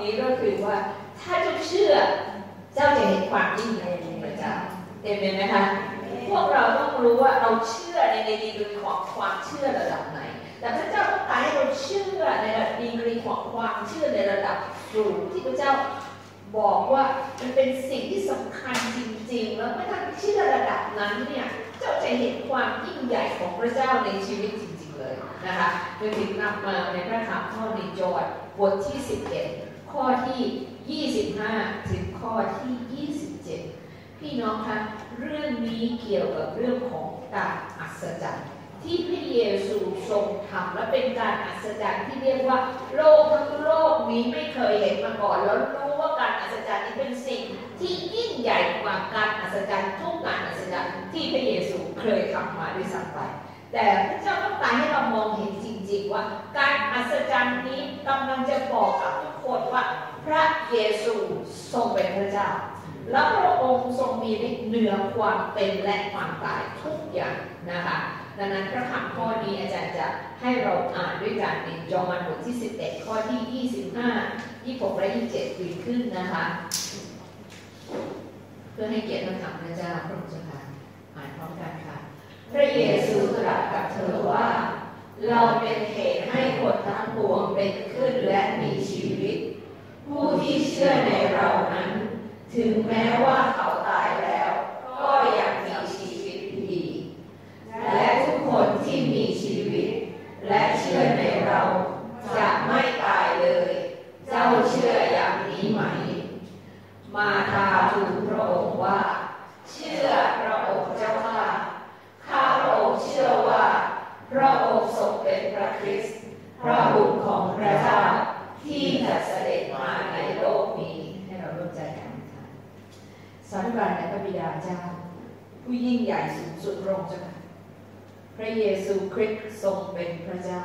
นี้ก็คือว่าถ้าเจ้าเชื่อเจ้าจะเห็นความยิ่งใหญ่ของพระเจ้าเต็มไหมคะพวกเราต้องรู้ว่าเราเชื่อในดีกรีของความเชื่อระดับไหน แต่พระเจ้าต้องการให้เราเชื่อในระดับดีกรีของความเชื่อในระดับสูงที่พระเจ้าบอกว่ามันเป็นสิ่งที่สำคัญจริง ๆ แล้วเมื่อท่านเชื่อระดับนั้นเนี่ยเจ้าจะเห็นความยิ่งใหญ่ของพระเจ้าในชีวิตจริงๆเลยนะคะโดยถึงนำมาในพระธรรมข้อในจอดบทที่ 11 ข้อที่ 25 ถึงข้อที่ 27 พี่น้องคะเรื่องนี้เกี่ยวกับเรื่องของการอัศจรรย์ ที่พระเยซูทรงทำและเป็นการอัศจรรย์ที่เรียกว่า โลกทั้งโลกนี้ไม่เคยเห็นมาก่อน แล้วรู้ว่าการอัศจรรย์นี้เป็นสิ่งที่ยิ่งใหญ่กว่าการอัศจรรย์ทุกการอัศจรรย์ที่พระเยซูเคยทำมาด้วยซ้ำไปแต่พระเจ้าต้องการให้เรามองเห็นจริง ๆว่า การอัศจรรย์นี้กำลังจะบอกกับทุกคนว่า พระเยซูทรงเป็นพระเจ้า และพระองค์ทรงมีฤทธิ์เหนือความเป็นและความตายทุกอย่างนะคะดังนั้นพระคำข้อนี้อาจารย์จะให้เราอ่านด้วยกันในจอห์นบทที่ 11 ข้อที่ 25 26 และ 27ขึ้นนะคะ เพื่อให้เกียรติคำพระเจ้าพระองค์จะค่ะอ่านพร้อมกันค่ะ พระเยซูตรัสกับเธอว่า เราเป็นเหตุให้คนทั้งปวงเป็นขึ้นและมีชีวิต ผู้ที่เชื่อในเรานั้น ถึงแม้ว่าเขาตายแล้ว ก็ยังมีชีวิตดีและทุกคนที่มีชีวิต และเชื่อในเราจะไม่ตายเลย เจ้าเชื่ออย่างนี้ไหม มาทาทูลพระองค์ว่า เชื่อพระองค์เจ้าค่ะข้าพระองค์เชื่อว่า พระองค์ทรงเป็นพระคริสต์พระบุตรของพระเจ้าที่จะเสด็จมาในโลกนี้ให้เราร่วมใจกันค่ะสาธุการในพระบิดาเจ้า ผู้ยิ่งใหญ่สูงสุดพระองค์เจ้าค่ะพระเยซูคริสต์ทรงเป็นพระเจ้า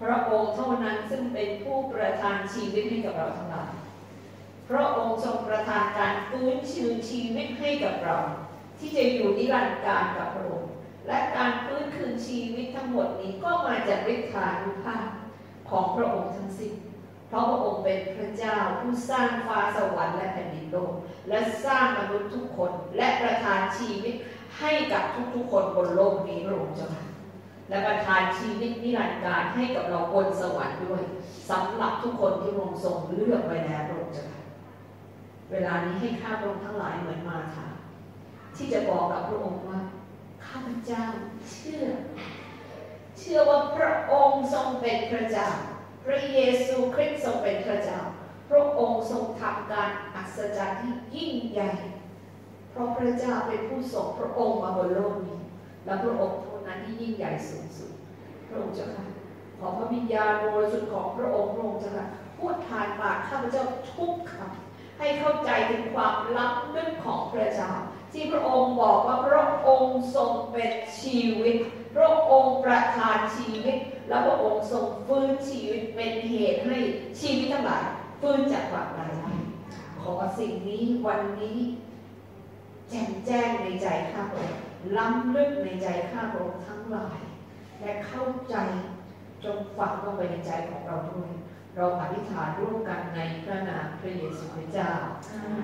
พระองค์เท่านั้นซึ่งเป็นผู้ประทาน ชีวิตให้กับเราทั้งหลายพระองค์ทรงประทานการฟื้นชีวิตชีวิตให้กับเรา ที่จะอยู่นิรันดร์การกับพระองค์และการฟื้นคืนชีวิตทั้งหมดนี้ก็มาจากฤทธานุภาพของพระองค์ทั้งสิ้นเพราะพระองค์เป็นพระเจ้าผู้สร้างฟ้าสวรรค์และแผ่นดินโลกและสร้างมนุษย์ทุกคนและประทานชีวิตให้กับทุกๆคนบนโลกนี้พระองค์เจ้า และประทานชีวิตนิรันดร์การให้กับเราบนสวรรค์ด้วยสำหรับทุกคนที่พระองค์ทรงเลือกไว้แล้วพระองค์เจ้าค่ะเวลานี้ให้ข้าพระองค์ทั้งหลายเหมือนมาถาที่จะบอกกับพระองค์ว่าข้าพเจ้าเชื่อ เชื่อว่าพระองค์ทรงเป็นพระเจ้า พระเยซูคริสต์ทรงเป็นพระเจ้า พระองค์ทรงทำการอัศจรรย์ที่ยิ่งใหญ่ เพราะพระเจ้าเป็นผู้ส่งพระองค์มาบนโลกนี้ และพระองค์ ที่ยิ่งใหญ่สูงสุด พระองค์เจ้าค่ะ ขอพระวิญญาณบริสุทธิ์ของพระองค์พระองค์เจ้าค่ะพูดผ่านปากข้าพเจ้าทุกคำให้เข้าใจถึงความลับลึกของพระเจ้าที่พระองค์บอกว่าพระองค์ทรงเป็นชีวิต พระองค์ประทานชีวิต และพระองค์ทรงฟื้นชีวิตเป็นเหตุให้ชีวิตทั้งหลายฟื้นจากความตายขอสิ่งนี้วันนี้แจ่มแจ้งในใจข้าพระองค์ ล้ำลึกในใจข้าพระองค์ทั้งหลาย และเข้าใจจงฝังลงไปในใจของเราด้วย เราอธิษฐานร่วมกันในพระนามพระเยซูคริสต์เจ้า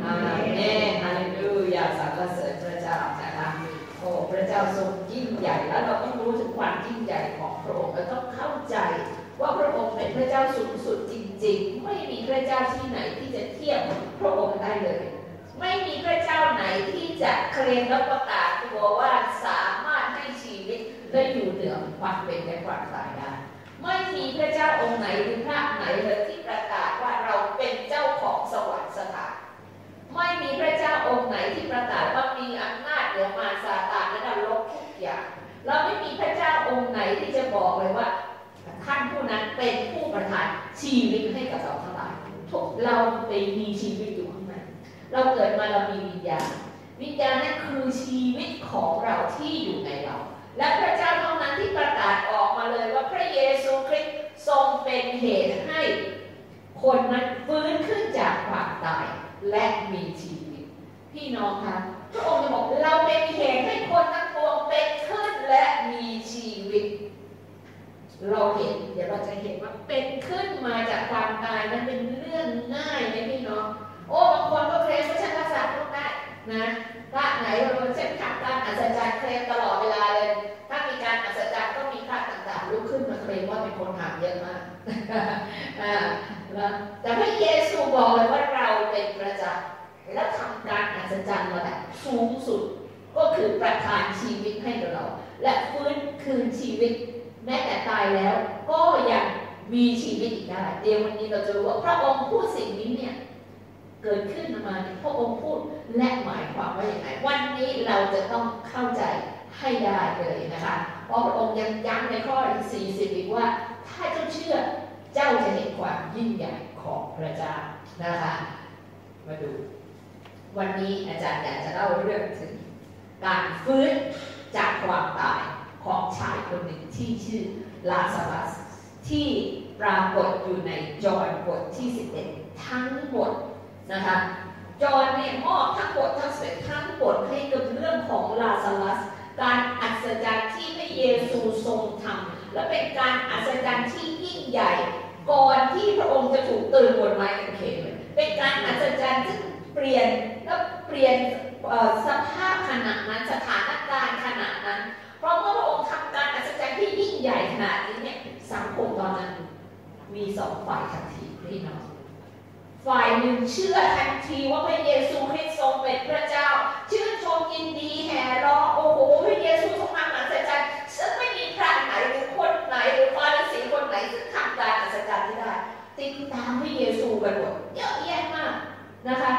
อาเมนฮาเลลูยาสรรเสริญพระเจ้านะคะโอ้พระเจ้าทรงยิ่งใหญ่แล้วเราต้องรู้ถึงความยิ่งใหญ่ของพระองค์เราต้องเข้าใจว่าพระองค์เป็นพระเจ้าสูงสุดจริง ๆ ไม่มีพระเจ้าที่ไหนที่จะเทียบพระองค์ได้เลย ไม่มีพระเจ้าไหนที่จะเคลมและประกาศตัวว่าสามารถให้ชีวิตและอยู่เหนือความเป็นและความตายได้ไม่มีพระเจ้าองค์ไหนหรือพระไหนเลยที่ประกาศว่าเราเป็นเจ้าของสวรรค์สถานไม่มีพระเจ้าองค์ไหนที่ประกาศว่ามีอำนาจเหนือมารซาตานและนรกทุกอย่างเราไม่มีพระเจ้าองค์ไหนที่จะบอกเลยว่าท่านผู้นั้นเป็นผู้ประทานชีวิตให้กับเราทั้งหลายทุกเราไปมีชีวิตอยู่ เราเกิดมาเรามีวิญญาณ วิญญาณนั่นคือชีวิตของเราที่อยู่ในเรา และพระเจ้าเท่านั้นที่ประกาศออกมาเลยว่าพระเยซูคริสต์ทรงเป็นเหตุให้ คนนั้นฟื้นขึ้นจากความตายและมีชีวิต พี่น้องคะพระองค์จะบอกเราเป็นเหตุให้คนทั้งปวงเป็นขึ้นและมีชีวิต เราเห็นเดี๋ยวเราจะเห็นว่าเป็นขึ้นมาจากความตายนั้นเป็นเรื่องง่ายไหมพี่น โอ้บางคนก็เคลมว่าฉันภาษาพูดได้นะพระไหนเราเช่นทำการอัศจรรย์เคลมตลอดเวลาเลย ถ้ามีการอัศจรรย์ก็มีพระต่างๆลุกขึ้นมาเคลมว่าเป็นคนทำเยอะมากแต่พระเยซูบอกเลยว่าเราเป็นประจักษ์และทำการอัศจรรย์ระดับสูงสุด ก็คือประทานชีวิตให้กับเรา และฟื้นคืนชีวิต แม้แต่ตายแล้วก็ยังมีชีวิตอีกได้เดี๋ยววันนี้เราจะรู้ว่าพระองค์พูดสิ่งนี้เนี่ย เกิดขึ้นมาเนี่ยพระองค์พูดและหมายความว่าอย่างไรวันนี้เราจะต้องเข้าใจให้ได้เลยนะคะ เพราะพระองค์ยังย้ำในข้อที่40อีกว่า ถ้าเจ้าเชื่อเจ้าจะเห็นความยิ่งใหญ่ของพระเจ้านะคะ มาดู วันนี้อาจารย์อยากจะเล่าเรื่องถึง การฟื้นจากความตายของชายคนหนึ่งที่ชื่อลาซารัสที่ปรากฏอยู่ในจอห์นบทที่ 11 ทั้งหมด นะคะจอห์นเนี่ยมอบทั้งบททั้งสิบทั้งบทให้กับเรื่องของลาซารัส การอัศจรรย์ที่พระเยซูทรงทำและเป็นการอัศจรรย์ที่ยิ่งใหญ่ ก่อนที่พระองค์จะถูกตื่นบนไม้กางเขนเป็นการอัศจรรย์ที่เปลี่ยนแล้วเปลี่ยนสภาพขณะนั้นสถานการณ์ขณะนั้น เพราะเมื่อพระองค์ทำการอัศจรรย์ที่ยิ่งใหญ่ขนาดนี้เนี่ยสังคมตอนนั้นมีสองฝ่ายทันทีพี่น้อง ฝ่ายหนึ่งเชื่อทันทีว่าพระเยซูคริสต์ทรงเป็นพระเจ้า ชื่นชมยินดีแห่ร้องโอ้โหพระเยซูทรงทำอัศจรรย์ซึ่งไม่มีพระไหนหรือคนไหนหรือฟาริสีคนไหนซึ่งทำการอัศจรรย์ได้ ติดตามพระเยซูกันหมดเยอะแยะมากนะคะ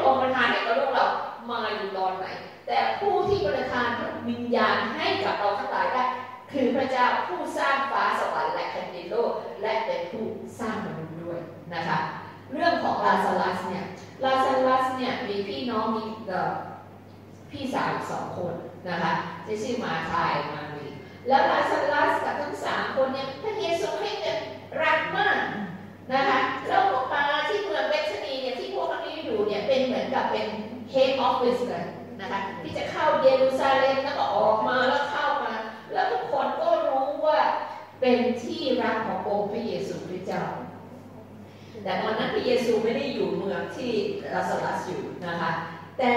ระองค์ประทานให้กับลูกเรามาอยู่ตอนไหน แต่ผู้ที่ประทานวิญญาณให้กับเราทั้งหลายได้คือพระเจ้าผู้สร้างฟ้าสวรรค์และแผ่นดินโลกและเป็นผู้สร้างมนุษย์ด้วยนะคะ เรื่องของลาซาลัสเนี่ยลาซาลัสเนี่ยมีพี่น้องมีพี่สาวสองคนนะคะที่ชื่อมาทายมารีแล้วลาซาลัสกับทั้งสามคนเนี่ยพระเยซูคริสต์เนี่ยรักมากนะคะแล้วก็มา เนี่ยเป็นเหมือนกับเป็น head office เลยนะคะที่จะเข้าเยรูซาเล็มแล้วก็ออกมาแล้วเข้ามา แล้วทุกคนก็รู้ว่าเป็นที่รักขององค์พระเยซูคริสต์เจ้า แต่ตอนนั้นพระเยซูไม่ได้อยู่เมืองที่ลาซารัสอยู่นะคะแต่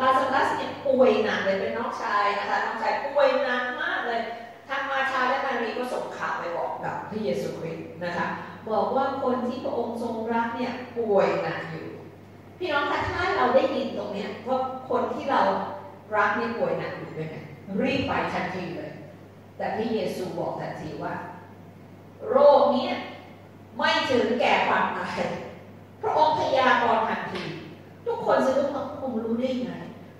ลาซารัสเนี่ยป่วยหนักเลยเป็นน้องชายนะคะน้องชายป่วยหนักมากเลยทางมาชาและมารีก็ส่งข่าวไปบอกกับพระเยซูคริสต์นะคะบอกว่าคนที่พระองค์ทรงรักเนี่ยป่วยหนักอยู่ พี่น้องคะถ้าเราได้ยินตรงเนี้ยว่าคนที่เรารักเนี่ยป่วยหนักอยู่เป็นไงรีบไปทันทีเลย แต่พระเยซูบอกทันทีว่า โรคนี้ไม่ถึงแก่ความตายพระองค์พยากรณ์ทันที ทุกคนจะรู้ว่าพระองค์รู้ได้ไง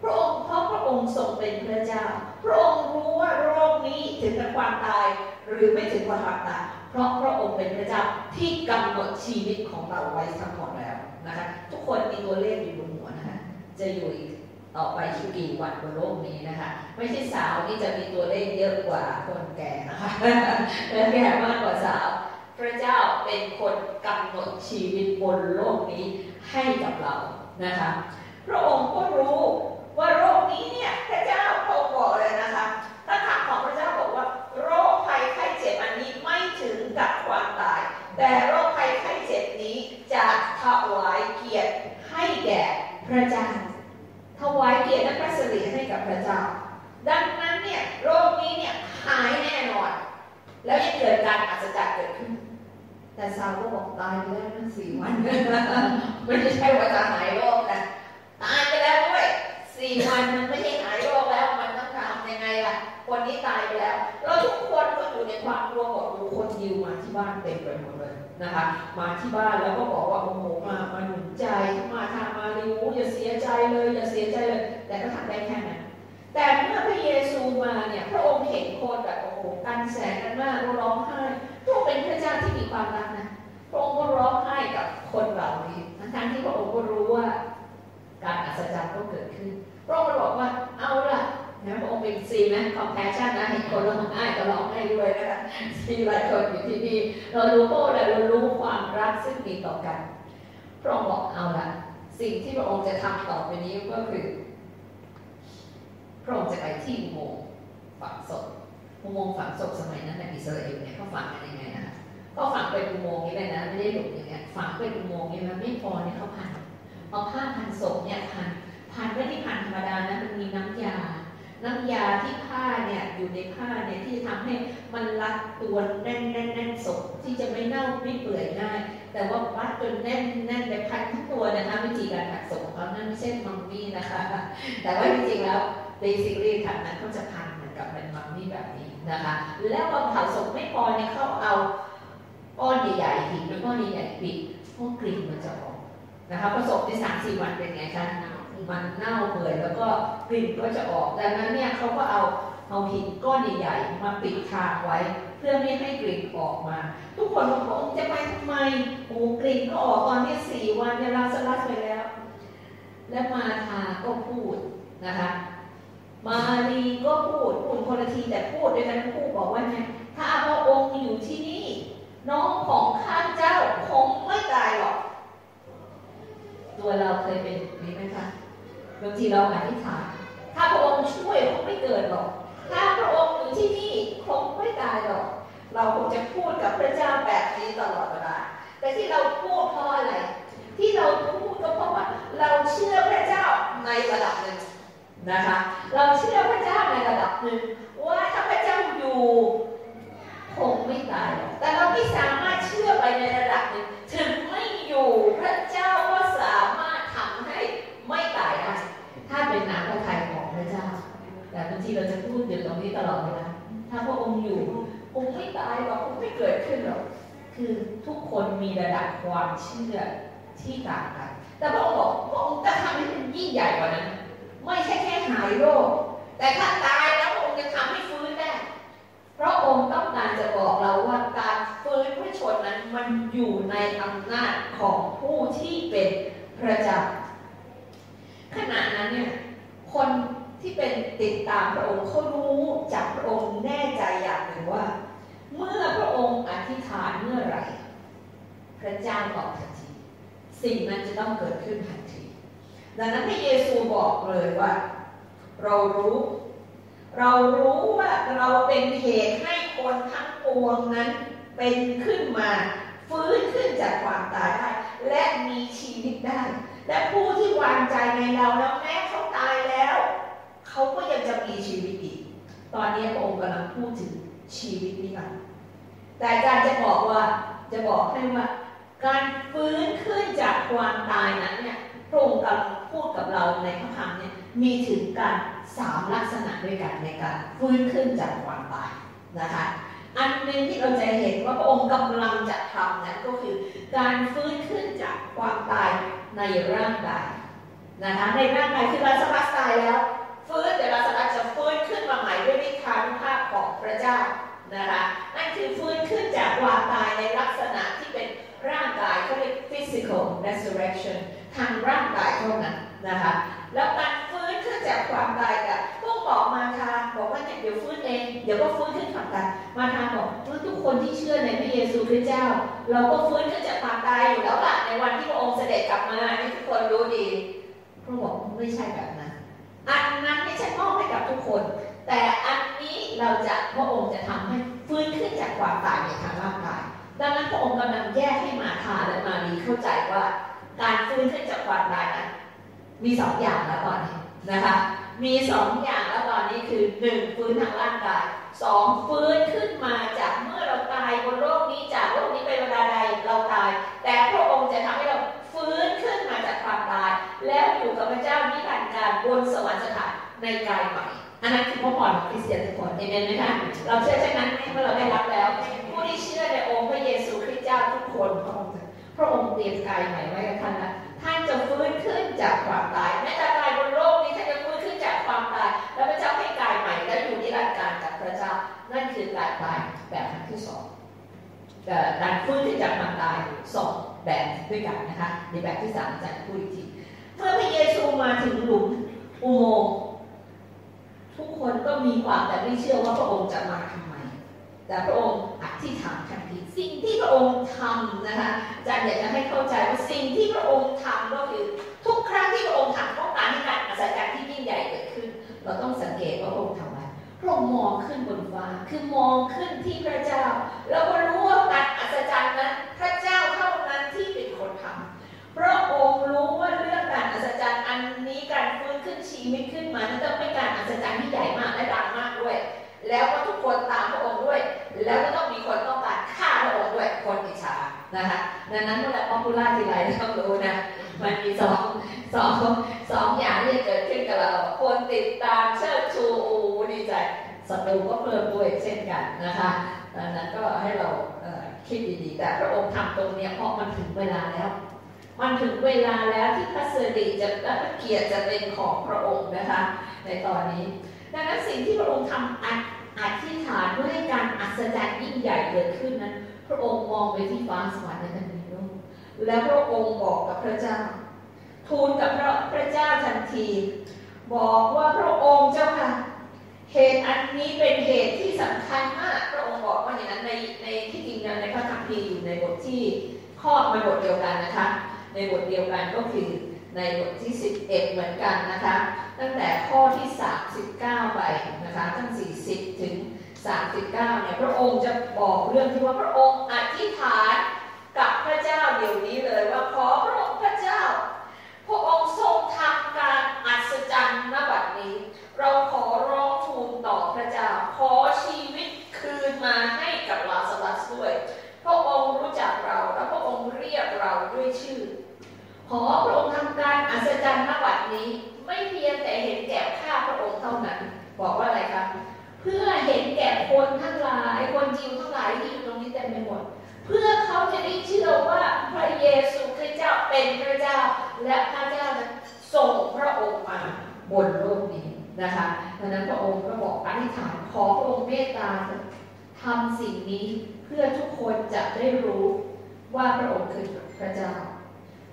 พระองค์เพราะพระองค์ทรงเป็นพระเจ้า พระองค์รู้ว่าโรคนี้ถึงกับความตายหรือไม่ถึงความตาย เพราะพระองค์เป็นพระเจ้าที่กำหนดชีวิตของเราไว้ทั้งหมดแล้ว นะคะทุกคนมีตัวเลขอยู่บนหัวนะคะจะอยู่อีกต่อไปอีกกี่วันบนโลกนี้นะคะ ไม่ใช่สาวนี่จะมีตัวเลขเยอะกว่าคนแก่นะคะและแก่มากกว่าสาว พระเจ้าเป็นคนกำหนดชีวิตบนโลกนี้ให้กับเรานะคะพระองค์ก็รู้ว่าโรคนี้เนี่ยพระเจ้าพระองค์บอกเลยนะคะถ้าถามของพระเจ้าบอกว่า โรคภัยไข้เจ็บอันนี้ไม่ถึงกับความตาย แต่โรค จะถวายเกียรติให้แก่พระเจ้าถวายเกียรติและพระสิริให้กับพระเจ้า ดังนั้นเนี่ยโรคนี้เนี่ยหายแน่นอน แล้วยังเกิดการอัศจรรย์เกิดขึ้น แต่ซาก็บอกตายไปแล้วนั่นสี่วันไม่ใช่ว่าจะหายโรคนะตายไปแล้วด้วยสี่วันมันไม่ใช่หายโรคแล้วมันต้องทำยังไงล่ะคนนี้ตายไปแล้ว เราทุกคนก็อยู่ในความกลัวหมดดูคนยิวมาที่บ้านเต็มไปหมดเลย นะคะมาที่บ้านแล้วก็บอกว่าโอ้โหมามาหนุนใจมาทามาริวอย่าเสียใจเลยอย่าเสียใจเลย แต่ก็ทำได้แค่นั้นแต่เมื่อพระเยซูมาเนี่ยพระองค์เห็นคนแบบโอ้โหกันแสงกันมากร้องไห้พระองค์เป็นพระเจ้าที่มีความรักนะพระองค์ก็ร้องไห้กับคนเหล่านี้ทั้งที่พระองค์ก็รู้ว่า การอัศจรรย์ก็เกิดขึ้นพระองค์บอกว่าเอาล่ะ นะพระองค์เป็นซีไหมคอมแพชชั่นนะเห็นคนร้องไห้ก็ร้องไห้ด้วยนะคะซีหลายคนอยู่ที่นี่เรารู้โป้แต่เรารู้ความรักซึ่งมีต่อกัน พระองค์บอกเอาละสิ่งที่พระองค์จะทำต่อไปนี้ก็คือ พระองค์จะไปที่อุโมงค์ฝังศพอุโมงค์ฝังศพสมัยนั้นในอิสราเอลเนี่ยเขาฝังกันยังไงนะคะก็ฝังเป็นอุโมงค์นี้เลยนะไม่ได้หลุมอย่างเงี้ยฝังเป็นอุโมงค์นี้มันไม่พอเนี่ยเขาพันเอาผ้าพันศพเนี่ยพันพันไม่ได้พันธรรมดานะมันมีน้ำยา น้ำยาที่ผ้าเนี่ยอยู่ในผ้าเนี่ยที่ทำให้มันรัดตัวแน่นแน่นแน่นศพที่จะไม่เน่าไม่เปื่อยง่าย แต่ว่ารัดจนแน่นแน่นไปพันทั้งตัวนะคะวิธีการถักศพของเขานั่นไม่ใช่มัมมี่นะคะ แต่ว่าจริงๆแล้วเบสิคลีถักนั้นเขาจะพันเหมือนกับเป็นมัมมี่แบบนี้นะคะ แล้วพอเผาศพไม่พอเนี่ยเขาเอาก้อนใหญ่ๆหินหรือก้อนใหญ่ๆปิดพวกกลิ่นมันจะออกนะคะพอศพที่สามสี่วันเป็นไงคะ มันเน่าเปื่อยแล้วก็กลิ่นก็จะออก ดังนั้นเนี่ยเขาก็เอาเอาหินก้อนใหญ่ๆมาปิดทางไว้ เพื่อไม่ให้กลิ่นออกมา ทุกคนบอกว่าจะไปทำไมโอ้กลิ่นก็ออกตอนนี้สี่วันเนี่ยลาสลัสไปแล้ว และมาทาก็พูดนะคะมารีก็พูดพูดคนละทีแต่พูดด้วยกันพูดบอกว่าไงถ้าพระองค์อยู่ที่นี่ น้องของข้าเจ้าคงไม่ตายหรอก ตัวเราเคยเป็นแบบนี้ไหมคะ บางทีเราอธิษฐานถ้าพระองค์ช่วยคงไม่เกิดหรอก ถ้าพระองค์อยู่ที่นี่คงไม่ตายหรอก เราคงจะพูดกับพระเจ้าแบบนี้ตลอดเวลา แต่ที่เราพูดเพราะอะไร ที่เราพูดก็เพราะว่าเราเชื่อพระเจ้าในระดับหนึ่งนะคะ เราเชื่อพระเจ้าในระดับหนึ่งว่าถ้าพระเจ้าอยู่คงไม่ตาย แต่เราไม่สามารถเชื่อไปในระดับหนึ่ง พระองค์อยู่ องคงไม่ตายหรอกองคงไม่เกิดขึ้นหรอกคือทุกคนมีระดับความเชื่อที่ต่างกัน แต่พระองค์บอกพระองค์จะทำให้มันยิ่งใหญ่กว่านั้น ไม่ใช่แค่หายโรค แต่ถ้าตายแล้วพระองค์จะทำให้ฟื้นได้พระองค์ต้องการจะบอกเราว่าการฟื้นพระชนนั้นมันอยู่ในอำนาจของผู้ที่เป็นพระเจ้าขณะนั้นเนี่ยคนที่เป็นติดตามพระองค์เขารู้จากพระองค์แน่ใจอย่างหนึ่งว่า เมื่อพระองค์อธิษฐานเมื่อไหร่ พระเจ้าตอบทันที สิ่งนั้นจะต้องเกิดขึ้นทันที ดังนั้นพระเยซูบอกเลยว่า เรารู้ เรารู้ว่าเราเป็นเหตุให้คนทั้งปวงนั้นเป็นขึ้นมาฟื้นขึ้นจากความตายได้ และมีชีวิตได้ และผู้ที่วางใจในเราแล้วแม้เขาตายแล้ว เขาก็ยังจะมีชีวิตอีก ตอนนี้พระองค์กำลังพูดถึงชีวิตนิรันดร์แต่การจะบอกว่าจะบอกให้ว่า การฟื้นขึ้นจากความตายนั้นเนี่ยพระองค์กำลังพูดกับเราในพระคัมภีร์เนี่ยมีถึงการสามลักษณะด้วยกันในการฟื้นขึ้นจากความตายนะคะอันหนึ่งที่เราจะเห็นว่าพระองค์กำลังจะทำนั้นก็คือการฟื้นขึ้นจากความตายในร่างกายนะคะในร่างกายคือลาสลัสตายแล้วฟื้นแต่ลาสลัสจะฟื้นขึ้นมาใหม่ด้วยวิธานุภาพของพระเจ้านะคะนั่นคือฟื้นขึ้นจากความตายในลักษณะที่เป็น ร่างกายเขาเรียก physical resurrection ทางร่างกายเท่านั้นนะคะแล้วการฟื้นขึ้นจากความตายกับพวกบอกมาทาบอกว่าเนี่ยเดี๋ยวฟื้นเองเดี๋ยวก็ฟื้นขึ้นความตายมาทาบอกทุกคนที่เชื่อในพระเยซูคริสต์เจ้า เราก็ฟื้นขึ้นจากความตายอยู่แล้วล่ะในวันที่พระองค์เสด็จกลับมานี่ทุกคนรู้ดีพระบอกไม่ใช่แบบนั้นอันนั้นไม่ใช่มอบให้กับทุกคน แต่อันนี้เราจะพระองค์จะทำให้ฟื้นขึ้นจากความตายในทางร่างกาย ดังนั้นพระองค์กำลังแยกให้มาทาและมารีเข้าใจว่าการฟื้นขึ้นจากความตายนั้นมีสองอย่างแล้วตอนนี้นะคะ มีสองอย่างแล้วตอนนี้คือหนึ่งฟื้นทางร่างกายสองฟื้นขึ้นมาจากเมื่อเราตายบนโลกนี้จากโลกนี้ไปเวลาใดเราตาย แต่พระองค์จะทำให้เราฟื้นขึ้นมาจากความตาย แล้วอยู่กับพระเจ้านิรันดร์การบนสวรรค์สถานในกายใหม่ อันนั้นคือพระพรของคริสเตียนทุกคนเอเมนไหมคะเราเชื่อเช่นนั้นไหมเมื่อเราได้รับแล้ว ผู้ที่เชื่อในองค์พระเยซูคริสต์เจ้าทุกคนพระองค์พระองค์เตรียมกายใหม่ไว้กับท่านแล้วท่านจะฟื้นขึ้นจากความตายแม้แต่ตายบนโลกนี้ท่านจะฟื้นขึ้นจากความตาย แล้วพระเจ้าให้กายใหม่และอยู่นิรันดร์การกับพระเจ้านั่นคือการตายแบบครั้งที่สองการฟื้นขึ้นจากความตายสองแบบด้วยกันนะคะในแบบที่สามจะพูดอีกทีเมื่อพระเยซูมาถึงหลุมอุโมงค์ ทุกคนก็มีความแต่ไม่เชื่อว่าพระองค์จะมาทำไม แต่พระองค์อธิษฐานทันทีสิ่งที่พระองค์ทำนะคะอาจารย์อยากจะให้เข้าใจว่าสิ่งที่พระองค์ทำก็คือ ทุกครั้งที่พระองค์ทำต้องการให้การอัศจรรย์ที่ยิ่งใหญ่เกิดขึ้น เราต้องสังเกตว่าพระองค์ทำอะไรพระองค์มองขึ้นบนฟ้าคือมอง รูก็เพิ่มด้วยเช่นกันนะคะดังนั้นก็ให้เราคิดดีๆ แต่พระองค์ทำตรงนี้เพราะมันถึงเวลาแล้ว มันถึงเวลาแล้วที่พระสิริจะและพระเกียรติจะเป็นของพระองค์นะคะ ในตอนนี้ ดังนั้นสิ่งที่พระองค์ทำอธิษฐานเพื่อให้การอัศจรรย์ยิ่งใหญ่เกิดขึ้นนั้นพระองค์มองไปที่ฟ้าสวรรค์ในทันทีนู้แล้วพระองค์บอกกับพระเจ้า ทูลกับพระพระเจ้าทันที บอกว่าพระองค์เจ้าค่ะ เหตุอันนี้เป็นเหตุที่สำคัญมากพระองค์บอกว่าอย่างนั้นในในที่จริงในพระคัมภีร์อยู่ในบทที่ข้อในบทเดียวกันนะคะ ในบทเดียวกันก็คือในบทที่ 11 เหมือนกันนะคะ ตั้งแต่ข้อที่ 39 ไปนะคะตั้ง 40 ถึง 39 เนี่ยพระองค์จะบอกเรื่องที่ว่าพระองค์อธิษฐานกับพระเจ้าเดี๋ยวนี้เลยว่าขอพระองค์พระเจ้า พระองค์ทรงทำการอัศจรรย์ณบัดนี้ เราขอร้องทูลต่อพระเจ้า ขอชีวิตคืนมาให้กับลาสลัสด้วย พระองค์รู้จักเราและพระองค์เรียกเราด้วยชื่อ ขอพระองค์ทำการอัศจรรย์ณบัดนี้ ไม่เพียงแต่เห็นแก่ข้าพระองค์เท่านั้น บอกว่าอะไรครับ เพื่อเห็นแก่คนทั้งหลาย คนยิวทั้งหลายที่อยู่ตรงนี้เต็มไปหมด เพื่อเขาจะได้เชื่อว่าพระเยซูคริสต์เจ้าเป็นพระเจ้า และพระเจ้านั้นส่งพระองค์มาบนโลกนี้นะคะดังนั้นพระองค์ก็บอกอธิษฐานขอพระองค์เมตตาทำสิ่งนี้เพื่อทุกคนจะได้รู้ว่าพระองค์คือพระเจ้า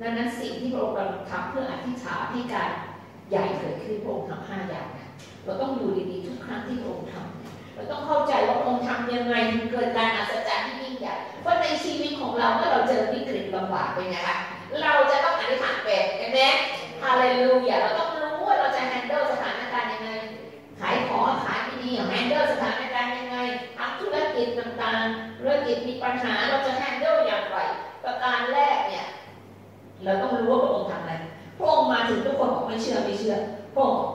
ดังนั้นสิ่งที่พระองค์กำลังทำเพื่ออธิษฐานที่การใหญ่เกิดขึ้นพระองค์ทำห้าอย่างเราต้องอยู่ดีๆทุกครั้งที่พระองค์ทำเราต้องเข้าใจว่าพระองค์ทำยังไงถึงเกิดการอัศจรรย์ที่ยิ่งใหญ่เพราะในชีวิตของเราเมื่อเราเจอวิกฤตลำบากเป็นไงคะเราจะต้องอธิษฐานเป็นใช่ไหมฮาเลลูยาเราต้องรู้ว่าเราจะแฮนเดิลสถานการณ์ยังไงขายของขายไม่ดีแฮนเดิลสถานการณ์ยังไงทำธุรกิจต่างๆธุรกิจมีปัญหาเราจะแฮนเดิลอย่างไรแรกเนี่ยเราต้องรู้ว่าพระองค์ทำอะไรพระองค์มาถึงทุกคนบอก ไม่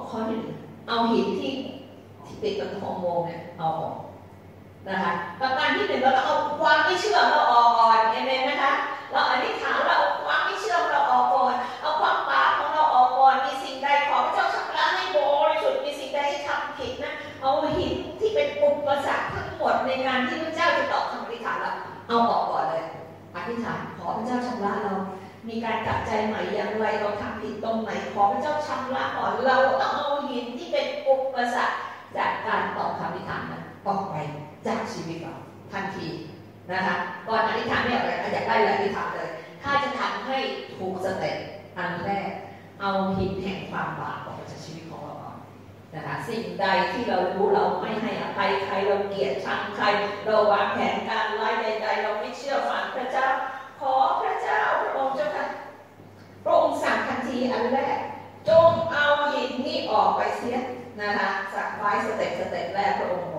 ชีวิตเราทันทีนะคะก่อนอธิษฐานไม่อะไรอยากได้เลยอธิษฐานเลย ถ้าจะทำให้ถูก step อันแรก เอาหินแห่งความบาปออกจากชีวิตของเราก่อนนะคะสิ่งใดที่เรารู้เราไม่ให้อภัยใครเราเกลียดชังใคร เราวางแผนการร้ายใด ๆ เราไม่เชื่อฟังพระเจ้า ขอพระเจ้าพระองค์เจ้าค่ะพระองค์สั่งทันทีอันแรกจงเอาหินนี้ออกไปเสียนะคะสักไว้สเต็ปสเต็ปแรกพระองค์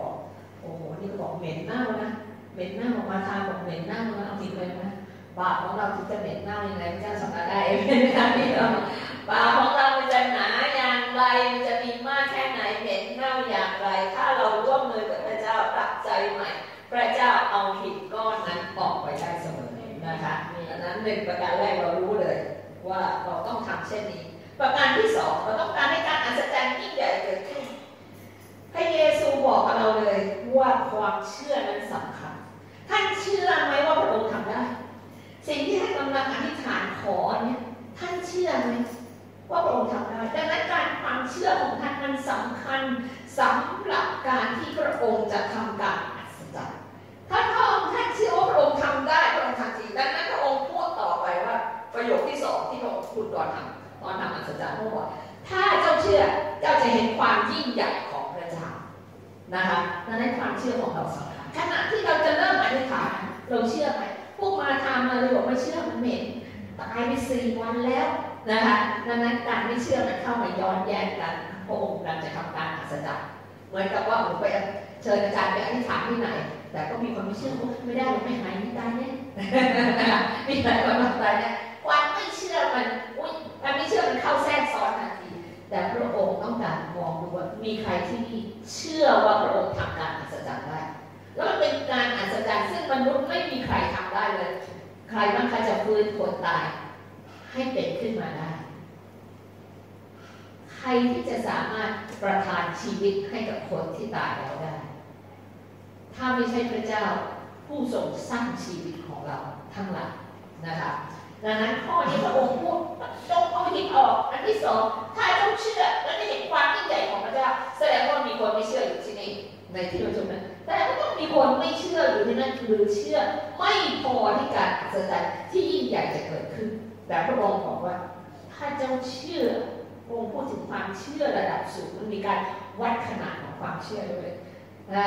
บอกโอ้โหนี่ก็บอกเหม็นเน่านะเหม็นเน่าออกมาทางบอกเหม็นเน่านะเอาจริงเลยนะบาปของเราจะเหม็นเน่ายังไงพระเจ้าสัมผัสได้เองนะคะพี่น้องบาปของเรามันจะหนาอย่างไรมันจะมีมากแค่ไหนเหม็นเน่าอย่างไรใจใหม่ พระเจ้าเอาหินก้อนนั้นออกไปได้เสมอนะคะดังนั้นหนึ่งประการแรกเรารู้เลย ว่าเราต้องทำเช่นนี้ ประการที่สองเราต้องการให้การอัศจรรย์ยิ่งใหญ่เกิดขึ้น พระเยซูบอกกับเราเลยว่าความเชื่อนั้นสำคัญ ท่านเชื่อไหมว่าพระองค์ทำได้ สิ่งที่ท่านกำลังอธิษฐานขอเนี่ยท่านเชื่อไหมว่าพระองค์ทำได้ ดังนั้นการความเชื่อของท่านมันสำคัญสำหรับการที่พระองค์จะทำการอัศจรรย์ถ้าพระองค์ท่านเชื่อว่าพระองค์ทำได้พระองค์ทำจริงดังนั้นพระองค์พูดต่อไปว่า ประโยคที่สองที่พระองค์พูดตอนทำตอนทำอัศจรรย์พระองค์บอกถ้าเจ้าเชื่อเจ้าจะเห็นความยิ่งใหญ่ของ นะคะดังนั้นความเชื่อของเราสำคัญขณะที่เราจะเริ่มอธิษฐานเราเชื่อไหมพวกมาทำมาเลยบอกไม่เชื่อมันเหม็นตายไปสี่วันแล้วนะคะดังนั้นการไม่เชื่อมันเข้ามาย้อนแย้งกันพระองค์กำลังจะทำการอัศจรรย์เหมือนกับว่าผมไปเชิญอาจารย์ไปอธิษฐานที่ไหน แต่ก็มีคนไม่เชื่อว่าไม่ได้ไม่หายไม่ตายเนี่ยมีหลายคนมาตายเนี่ยความไม่เชื่อมันอุ้ยการไม่เชื่อมันเข้าแทรกซ้อนนที แต่พระองค์ต้องการมองดูว่ามีใครที่นี่เชื่อว่าพระองค์ทำการอัศจรรย์ได้ แล้วมันเป็นการอัศจรรย์ซึ่งมนุษย์ไม่มีใครทำได้เลย ใครบ้างใครจะฟื้นคนตาย ให้เป็นขึ้นมาได้ ใครที่จะสามารถประทานชีวิตให้กับคนที่ตายแล้วได้ ถ้าไม่ใช่พระเจ้าผู้ทรงสร้างชีวิตของเราทั้งหลายนะคะ ดังนั้นข้อนี้พระองค์พูดจงเอาหินออก อันที่สองถ้าต้องเชื่อและได้เห็นความยิ่งใหญ่ของพระเจ้าแสดงว่ามีคนไม่เชื่ออยู่ที่นี่ในที่ประชุมนั้นแต่ก็ต้องมีคนไม่เชื่ออยู่ที่นั่นหรือเชื่อไม่พอที่การอัศจรรย์ที่ยิ่งใหญ่จะเกิดขึ้น แต่พระองค์บอกว่า ถ้าเจ้าเชื่อพระองค์พูดถึงความเชื่อระดับสูงมันมีการวัดขนาดของความเชื่อด้วย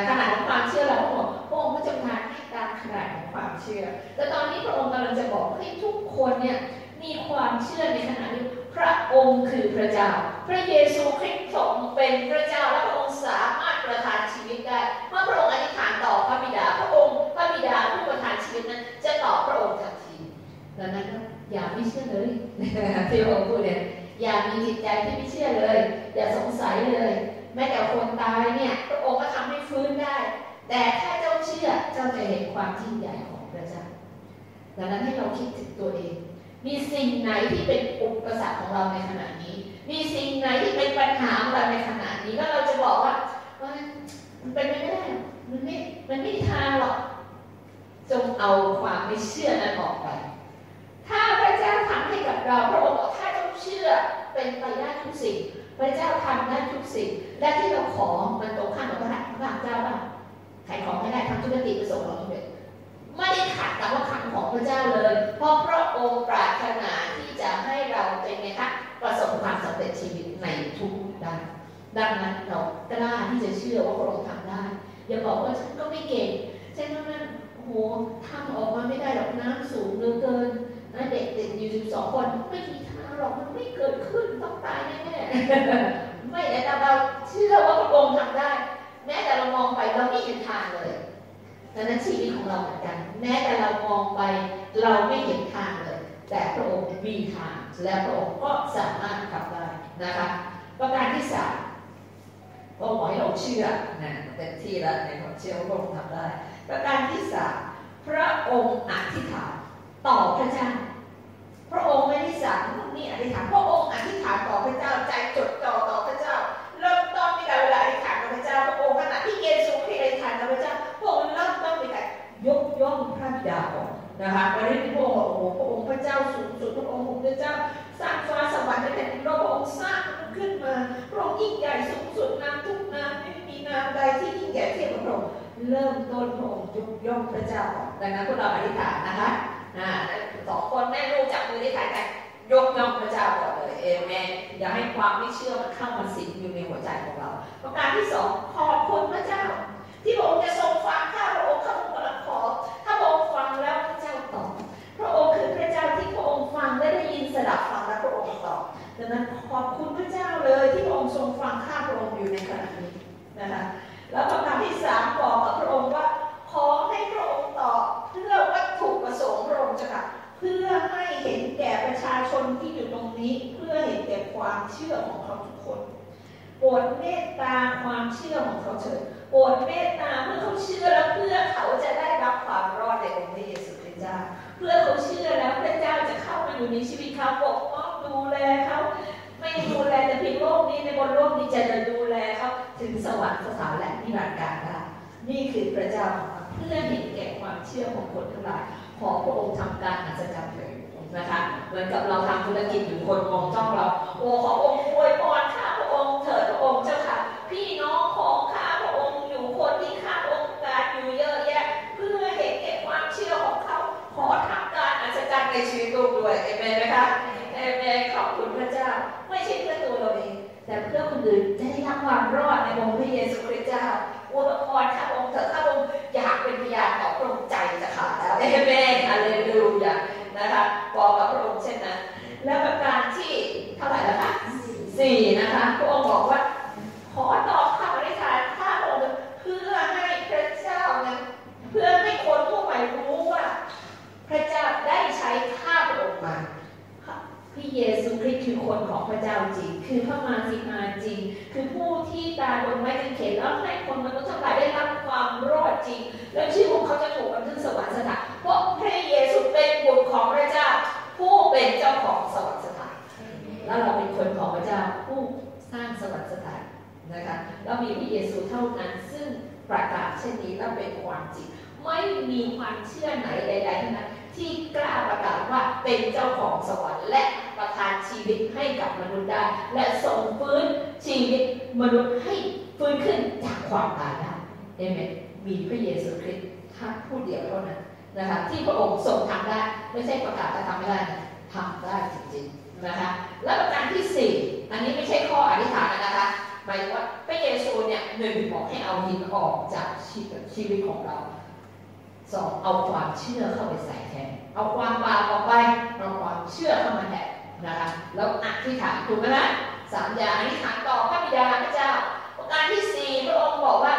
ขนาดของความเชื่อเราพระองค์พระองค์ก็จะพาให้ตามขนาดของความเชื่อ แต่ตอนนี้พระองค์กำลังจะบอกให้ทุกคนเนี่ยมีความเชื่อในขณะที่พระองค์คือพระเจ้า พระเยซูคริสต์ทรงเป็นพระเจ้าและพระองค์สามารถประทานชีวิตได้เมื่อพระองค์อธิษฐานต่อพระบิดา พระองค์พระบิดาผู้ประทานชีวิตนั้น จะตอบพระองค์ทันทีดังนั้นอย่าไม่เชื่อเลยที่พระองค์พูดเนี่ยอย่ามีจิตใจที่ไม่เชื่อเลย อย่าสงสัยเลย ม้แต่คนตายเนี่ยพระองค์ก็ทำให้ฟื้นได้ แต่ถ้าเจ้าเชื่อเจ้าจะเห็นความยิ่งใหญ่ของพระเจ้าดังนั้นให้เราคิดถึงตัวเอง มีสิ่งไหนที่เป็นอุปสรรคของเราในขณะนี้ มีสิ่งไหนที่เป็นปัญหาของเราในขณะนี้แล้วเราจะบอกว่ามันเป็นไม่ได้มันไม่มันไม่ทางหรอกจงเอาความไม่เชื่อนั้นออกไป ถ้าพระเจ้าทำให้กับเราพระองค์บอกถ้าเจ้าเชื่อเป็นไปได้ทุกสิ่ง พระเจ้าทำได้ทุกสิ่ง และที่เราขอมันตรงข้ามกับพระพระเจ้าบ้างใครของไม่ได้ทำธุรกิจประสบความสำเร็จไม่ได้ขัดกับว่าคำของพระเจ้าเลย เพราะพระองค์ปรารถนาที่จะให้เราเป็นไงคะประสบความสำเร็จชีวิตในทุกด้านดังนั้นเรากล้าที่จะเชื่อว่าพระองค์ทำได้ อย่าบอกว่าฉันก็ไม่เก่งฉันก็นั่นโหทำออกมาไม่ได้หรอกน้ำสูงเหลือเกินนะเด็กติดอยู่สิบสองคนไม่มี หรอกมันไม่เกิดขึ้นต้องตายแน่ๆไม่แต่เราเชื่อว่าพระองค์ทำได้ แม้แต่เรามองไปเราไม่เห็นทางเลยดังนั้นชีวิตของเราเหมือนกัน แม้แต่เรามองไปเราไม่เห็นทางเลย แต่พระองค์มีทางและพระองค์ก็สามารถทำได้นะคะ ประการที่สามก็ขอให้เราเชื่อนะเต็มที่แล้วในความเชื่อว่าพระองค์ทำได้ ประการที่สามพระองค์อธิษฐานต่อพระเจ้า พระองค์ไม่ได้สั่งพวกนี้อธิษฐานพระองค์อธิษฐานต่อพระเจ้าใจจดจ่อต่อพระเจ้าเริ่มต้นในการเวลาอธิษฐานกับพระเจ้าพระองค์ขณะที่เยซูคริสต์อธิษฐานกับพระเจ้าพระองค์เริ่มต้นในการยกย่องพระบิดาก่อนนะคะวันนี้พระองค์บอกโอ้โหพระองค์พระเจ้าสูงสุดพระองค์พระเจ้าสร้างฟ้าสวรรค์และแผ่นดินโลกพระองค์สร้างมันขึ้นมาพระองค์ยิ่งใหญ่สูงสุดน้ำทุกน้ำไม่มีน้ำใดที่ยิ่งใหญ่เทียบกับพระองค์เริ่มต้นพระองค์ยกย่องพระเจ้าก่อดังนั้นพวกเราอธิษฐานนะคะอ่า สองคนแม่ลูกจับมืออธิษฐานกันยกย่องพระเจ้าก่อนเลยเอเมนอย่าให้ความไม่เชื่อมันเข้ามาสิงอยู่ในหัวใจของเรา ประการที่สองขอบคุณพระเจ้า ที่พระองค์จะทรงฟังข้าพระองค์ข้าพระองค์กำลังขอถ้าพระองค์ฟังแล้วพระเจ้าตอบพระองค์คือพระเจ้าที่พระองค์ฟังและได้ยินสดับฟังและพระองค์ตอบดังนั้นขอบคุณพระเจ้าเลยที่พระองค์ทรงฟังข้าพระองค์อยู่ในขณะนี้นะคะแล้วประการที่สามบอกกับพระองค์ว่าขอให้พระองค์ตอบเพื่อวัตถุประสงค์พระองค์จะค่ะ เพื่อให้เห็นแก่ประชาชนที่อยู่ตรงนี้ เพื่อเห็นแก่ความเชื่อของเขาทุกคนโปรดเมตตาความเชื่อของเขาเถิดโปรดเมตตาเมื่อเขาเชื่อแล้วเพื่อเขาจะได้รับความรอดในองค์พระเยซูคริสต์เจ้า เพื่อเขาเชื่อแล้วพระเจ้าจะเข้ามาอยู่ในชีวิตเขาปกป้องดูแลเขาไม่ดูแลแต่เพียงโลกนี้ในบนโลกนี้จะดูแลเขาถึงสวรรค์สานและนิรันดร์การได้นี่คือพระเจ้าของ เพื่อเห็นแก่ความเชื่อของคนทั้งหลายขอพระองค์ทำการอัศจรรย์เถิดนะคะเหมือนกับเราทำธุรกิจอยู่คนมองจ้องเรา โอ้ขอองค์อวยพรข้าพระองค์เถิดพระองค์เจ้าค่ะ พี่น้อง เป็นความจริง ไม่มีความเชื่อไหนใดๆทั้งนั้นที่กล้าประกาศว่าเป็นเจ้าของสวรรค์และประทานชีวิตให้กับมนุษย์ได้ และส่งฟื้นชีวิตมนุษย์ให้ฟื้นขึ้นจากความตายได้เอเมนมีพระเยซูคริสต์ท่านผู้เดียวเท่านั้นนะคะที่พระองค์ทรงทำได้ไม่ใช่ประกาศแต่ทำไม่ได้ทำได้จริงๆนะคะและประการที่สี่อันนี้ไม่ใช่ข้ออธิษฐานนะคะ หมายถึงว่าพระเยซูเนี่ยหนึ่งบอกให้เอาหินออกจากชีวิตของเราสองเอาความเชื่อเข้าไปใส่แทนเอาความบาปออกไปเอาความเชื่อเข้ามาแทนนะคะแล้วอธิษฐานถูกไหมนะสามอย่างอธิษฐานต่อพระบิดาพระเจ้าประการที่สี่พระองค์บอกว่า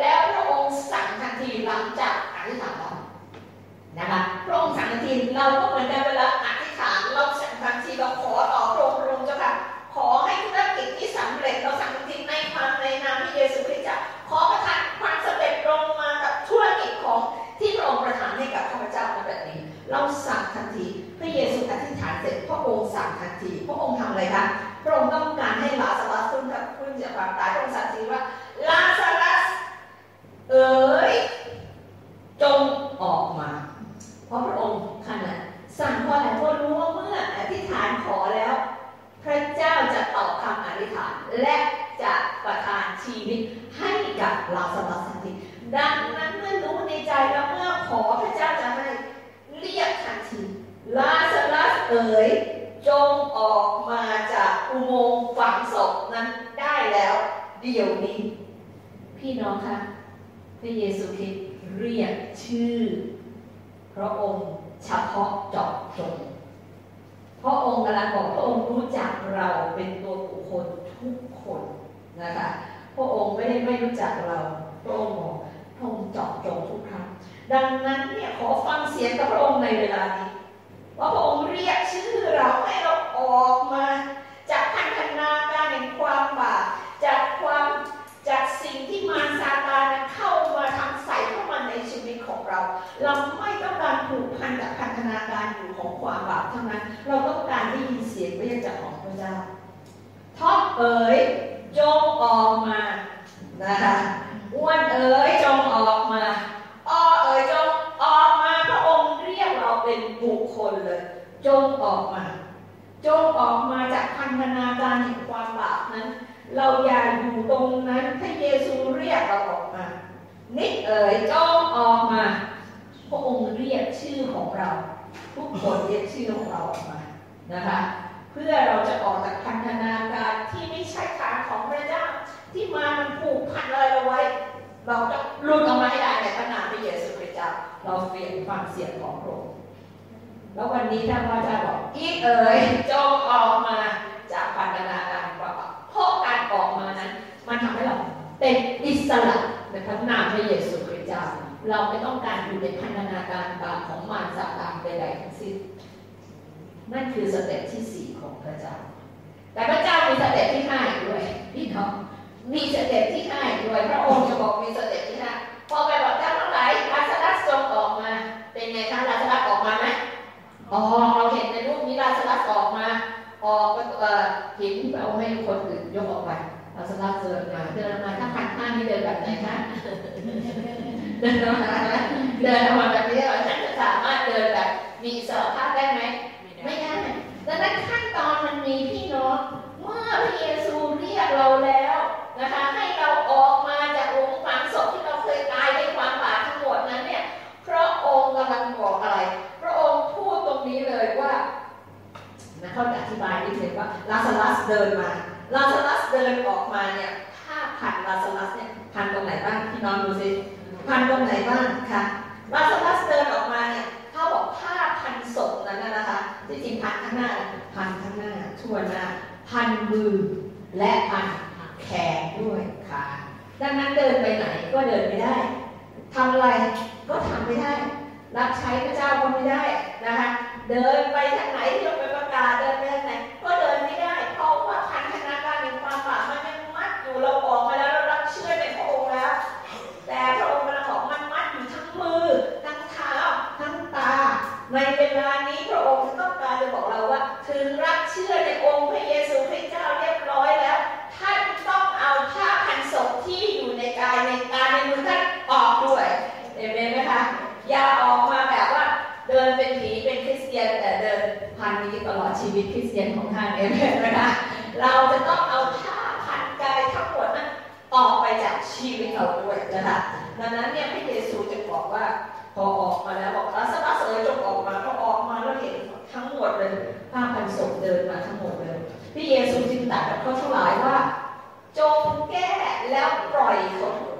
แล้วพระองค์สั่งทันทีหลังจากอธิษฐานแล้วนะคะพระองค์สั่งทันทีเราก็เหมือนกันเวลาอธิษฐานเราสั่งทันทีเราขอ ทันที พระเยซูอธิษฐานเสร็จพระองค์สั่งทันที พระองค์ทำอะไรคะ พระองค์ต้องการให้ลาซารัสขึ้นกับขึ้นจากความตายพระองค์สั่งทีว่าลาซารัส เอ๋ยจงออกมา เพราะพระองค์ขนาดสั่งพอะไรเพราะรู้ว่าเมื่ออธิษฐานขอแล้ว พระเจ้าจะตอบคำอธิษฐาน และจะประทานชีวิตให้กับลาซารัสทันทีดังนั้นเมื่อรู้ในใจแล้วเมื่อขอพระเจ้าจะให้เรียกทันทีลาซารัสเอ๋ยจงออกมาจากอุโมงค์ฝังศพนั้นได้แล้วเดี๋ยวนี้ พี่น้องคะ พระเยซูคริสต์เรียกชื่อ พระองค์เฉพาะเจาะจงพระองค์กำลังบอกพระองค์รู้จักเราเป็นตัวบุคคลทุกคนนะคะพระองค์ไม่ได้ไม่รู้จักเราพระองค์บอกพระองค์เจาะจงทุกครั้งดังนั้นเนี่ยขอฟังเสียงกับพระองค์ในเวลานี้ว่าพระองค์เรียกชื่อเรา ความบาปเท่านั้น เราต้องการได้ยินเสียงพระยาจากของพระเจ้าท็อปเอ๋ยจงออกมานะคะอ้วนเอ๋ยจงออกมาอ้อเอ๋ยจงออกมาพระองค์เรียกเราเป็นบุคคลเลย จงออกมา จงออกมาจากพันธนาการแห่งความบาปนั้น เราอย่าอยู่ตรงนั้นพระเยซูเรียกเราออกมานิดเอ๋ยจงออกมา พระองค์เรียกชื่อของเรา ทุกคนเรียกชื่อของเราออกมานะคะ เพื่อเราจะออกจากพันธนาการที่ไม่ใช่ทางของพระเจ้าที่มามันผูกพันอะไรเราไว้ เราจะหลุดออกมาให้ได้ในพระนามพระเยซูคริสต์เจ้าเราเปลี่ยนฟังเสียงของพระองค์แล้ววันนี้ท่านว่าจะบอกอีเอ๋ยจงออกมาจากพันธนาการวามบาเพราะการออกมานั้น มันทำให้เราเป็นอิสระในพระนามพระเยซูคริสต์เจ้า เราไม่ต้องการอยู่ในพันธนาการบาปของมารซาตานใดๆทั้งสิ้นนั่นคือ step ที่สี่ของพระเจ้า แต่พระเจ้ามี step ที่ห้าด้วยพี่น้องมี step ที่ห้าด้วยพระองค์จะบอกมี step ที่ห้าพอไปบอกเจ้าทั้งหลายลาซารัสจงออกมา เป็นไงคะลาซารัสออกมาไหมอ๋อเราเห็นในรูปนี้ลาซารัสออกมา ออกก็เอ่อหินเอาให้คนอื่นยกออกไป ลาซารัสเดินมาเดินมาถ้าพันห้านี่เดินแบบไหนคะเดินมาเดินมาแบบนี้เราจะสามารถเดินแบบมีอิสระภาพได้ไหมไม่ได้ดังนั้นขั้นตอนมันมีพี่น้องเมื่อพระเยซูเรียกเราแล้วนะคะให้เราออกมาจากหลุมฝังศพที่เราเคยตายในความบาปทั้งหมดนั้นเนี่ยพระองค์กำลังบอกอะไร พระองค์พูดตรงนี้เลยว่านะเขาจะอธิบายนิดนึงว่าลาซารัสเดินมา ลาซารัสเดินออกมาเนี่ยถ้าพันลาซารัสเนี่ยพันตรงไหนบ้างพี่น้องดูสิพันตรงไหนบ้างคะลาซารัสเดินออกมาเนี่ยถ้าบอกผ้าพันศพนั้นนะคะที่จริงพันข้างหน้าพันข้างหน้าทั่วหน้าพันมือและพันแขนด้วยขาดังนั้นเดินไปไหนก็เดินไม่ได้ทำอะไรก็ทำไม่ได้ รับใช้พระเจ้าก็ไม่ได้นะคะ เดินไปทางไหนที่เราไปประกาศเดินไปทางไหน ถึงรับเชื่อในองค์พระเยซูคริสต์เจ้าเรียบร้อยแล้ว ท่านต้องเอาผ้าพันศพที่อยู่ในกายในตาในมือท่านออกด้วยเห็นไหมคะอย่าออกมาแบบว่าเดินเป็นผีเป็นคริสเตียนแต่เดินพันนี้ตลอดชีวิตคริสเตียนของท่านเองนะคะเราจะต้องเอาผ้าพันกายทั้งหมดนั้นออกไปจากชีวิตเราด้วยนะคะดังนั้นเนี่ยพระเยซูจะบอกว่าพอออกมาแล้วบอกลาซารัสเอ๋ยจงออกมาพอออกมาแล้วเห็น ทั้งหมดเลยผ้าพันศพเดินมาทั้งหมดเลยพระเยซูจึงตรัสกับเขาทั้งหลายว่า จงแก้แล้วปล่อยเขาเถิด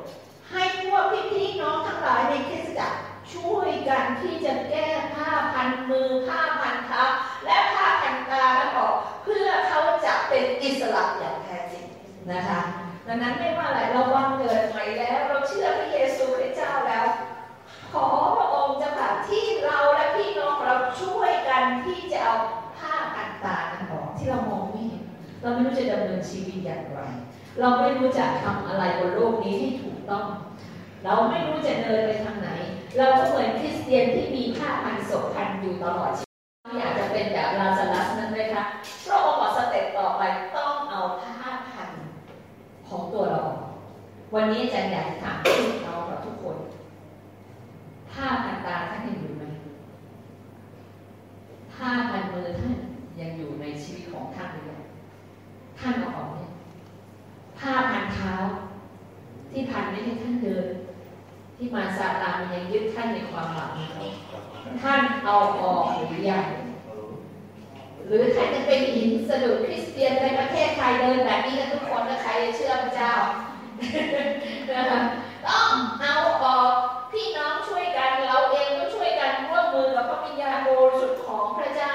ให้พวกพี่ๆน้องทั้งหลายในคริสตจักรช่วยกันที่จะแก้ผ้าพันมือผ้าพันเท้าและผ้าพันตานั้นออกเพื่อเขาจะเป็นอิสระอย่างแท้จริงนะคะดังนั้นไม่ว่าอะไรเราวันเกิดใหม่แล้ว เราเชื่อพระเยซูคริสต์เจ้าแล้วขอพระองค์เจะค่ะที่เราและพี่น้องเราช่วยกันที่จะเอาผ้าพันตานั้นออกที่เรามองไม่ เราไม่รู้จะดำเนินชีวิตอย่างไร เราไม่รู้จะทำอะไรบนโลกนี้ที่ถูกต้อง เราไม่รู้จะเดินไปทางไหน เราก็เหมือนคริสเตียนที่มีผ้าพันศพพันอยู่ตลอดชีวิตอยากจะเป็นแบบลาซารัสนั้นไหมคะพระองค์บอกสเต็ปต่อไปต้องเอาผ้าพันของตัวเรา วันนี้อาจารย์อยากจะถามพี่น้องเราทุกคนผ้าพันตาท่านยังอยู่ไหมผ้าพันมือท่านยังอยู่ในชีวิตของท่านหรือยัง ท่านเอาออกเนี่ยผ้าพันเท้า ที่พันไม่ให้ท่านเดิน ที่มาซาตานมันยังยึดท่านในความหลับท่านเอาออกหรือยังหรือท่านจะเป็นหินสะดุดคริสเตียนในประเทศไทยเดินแบบนี้กันทุกคนแล้วใครจะเชื่อพระเจ้าต้องเอาออกพี่น้องช่วยกันเราเองก็ช่วยกันร่วมมือกับพระวิญญาณบริสุทธิ์ของพระเจ้า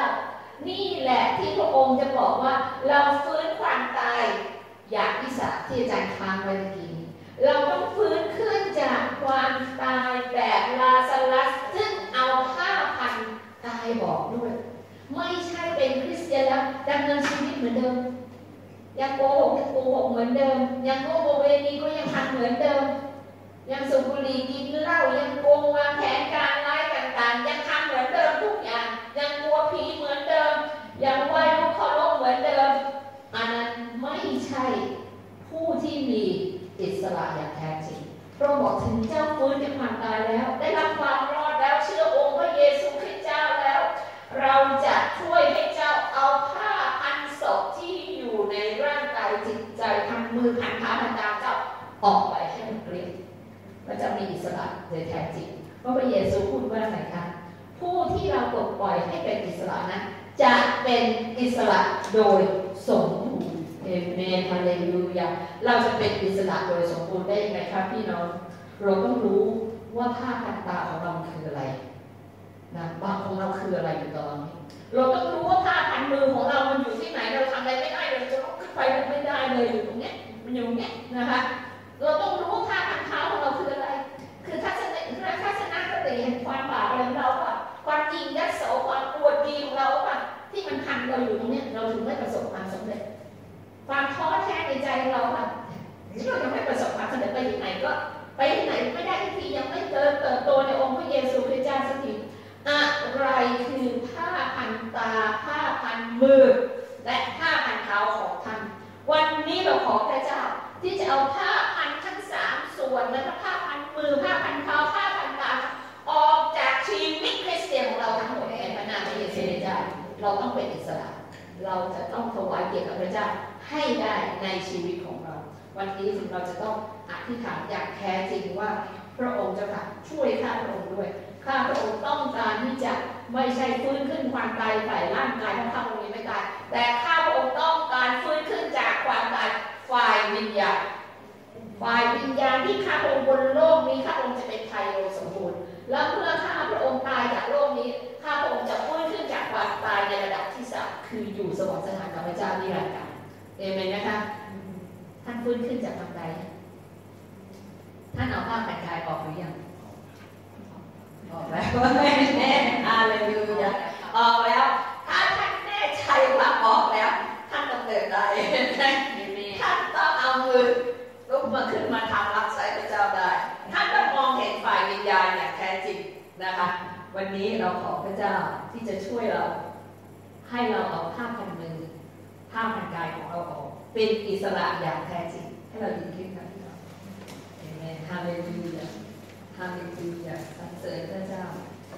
นี่แหละที่พระองค์จะบอกว่าเราฟื้นความตาย อย่างที่สาที่อาจารย์ค้างไว้เมื่อกี้นี้เราต้องฟื้นขึ้นจากความตายแบบลาซารัส ซึ่งเอาผ้าพันกายบอกด้วย ไม่ใช่เป็นคริสเตียนแล้วดำเนินชีวิตเหมือนเดิม ยังโกหกยังโกหกเหมือนเดิม ยังโกหกเวนีก็ยังทำเหมือนเดิม ยังสูบบุหรี่กินเหล้ายังโกงวางแผนการร้ายต่างๆ ยังทำเหมือนเดิมทุกอย่าง ยังกลัวผีเหมือนเดิม ยังไหว้ลูกเคารพเหมือนเดิม อันนั้นไม่ใช่ผู้ที่มีอิสระอย่างแท้จริงพระองค์บอกถึงเจ้าฟื้นจากความตายแล้ว ได้รับความรอดแล้วเชื่อองค์พระเยซูคริสต์เจ้าแล้ว เราจะช่วยให้เจ้าเอาผ้าพันศพที่อยู่ในร่างกายจิตใจพันมือพันเท้าพันตาเจ้าออกไปให้มันเกลี้ยงเราจะมีอิสระโดยแท้จริงเพราะพระเยซูพูดว่าไงคะผู้ที่เราปลดปล่อยให้เป็นอิสระนั้นจะเป็นอิสระโดยสมบูรณ์เอเมนฮาเลลูยา เราจะเป็นอิสระโดยสมบูรณ์ได้ยังไงครับพี่น้อง เราต้องรู้ว่าผ้าพันตาของเราคืออะไรนะบางของเราคืออะไรอยู่ตอนนี้เราต้องรู้ว่าผ้าพันมือของเรา มันอยู่ที่ไหน เราทำอะไรไม่ได้เราจะลุกขึ้นไปไม่ได้เลยอยู่ตรงเนี้ยมันอยู่เนี้ยนะคะ เราต้องรู้ว่าผ้าพันเท้าของเราคืออะไร คือทัศนทัศนคติแห่งความบาปอะไรของเราป่ะความจริงยัดโสความอวดดีของเราป่ะที่มันพันเราอยู่ตรงเนี้ยเราถึงไม่ประสบความสำเร็จ ความท้อแท้ในใจเราป่ะที่เรายังไม่ประสบความสำเร็จไปที่ไหนก็ ไปไหนไม่ได้ทียังไม่เติบเติบโตในองค์พระเยซูคริสต์เจ้าสักทีอะไรคือผ้าพันตาผ้าพันมือ และผ้าพันเท้าของท่านวันนี้เราขอพระเจ้าที่จะเอาผ้าพันทั้งสามส่วนและผ้าพันมือผ้าพันเท้าผ้าพันตาออกจากชีวิตคริสเตียนของเราทั้งหมดในพระนามพระเยซูคริสต์เจ้าเราต้องเป็นอิสระ เราจะต้องถวายเกียรติกับพระเจ้าให้ได้ในชีวิตของเรา วันนี้ถึงเราจะต้องอธิษฐานอย่างแท้จริงว่า พระองค์จะช่วยข้าพระองค์ด้วยข้าพระองค์ต้องการที่จะไม่ใช่ฟื้นขึ้นความตายฝ่ายร่างกายเพราะข้าพระองค์ไม่ตายแต่ข้าพระองค์ต้องการฟื้นขึ้นจากความตายฝ่ายวิญญาณฝ่ายวิญญาณที่ข้าพระองค์บนโลกนี้ข้าพระองค์จะเป็นไทยโดยสมบูรณ์แล้วเมื่อข้าพระองค์ตายจากโลกนี้ ข้าพระองค์จะฟื้นขึ้นจากความตายในระดับที่สามคืออยู่สวรรค์สถานกับพระเจ้านิรันดร์กาลเอเมนนะคะ ท่านฟื้นขึ้นจากความตายท่านเอาผ้าแต่งกายออกหรือยังออกแล้วแม่แน่ฮาเลลูยาออกแล้ว ถ้าท่านแน่ใจว่าออกแล้ว ท่านต้องเดินได้ท่านต้องเอามือลุกมาขึ้นมาทำรับใช้พระเจ้าได้ ท่านต้องมองเห็นฝ่ายวิญญาณอย่างแท้จริงนะคะ วันนี้เราขอพระเจ้าที่จะช่วยเรา ให้เราเอาผ้าพันมือผ้าพันกายของเราออกเป็นอิสระอย่างแท้จริงให้เราดีขึ้นค่ะพี่น้องเอเมนฮาเลลูยาฮาเลลูยาสรรเสริญพระเจ้า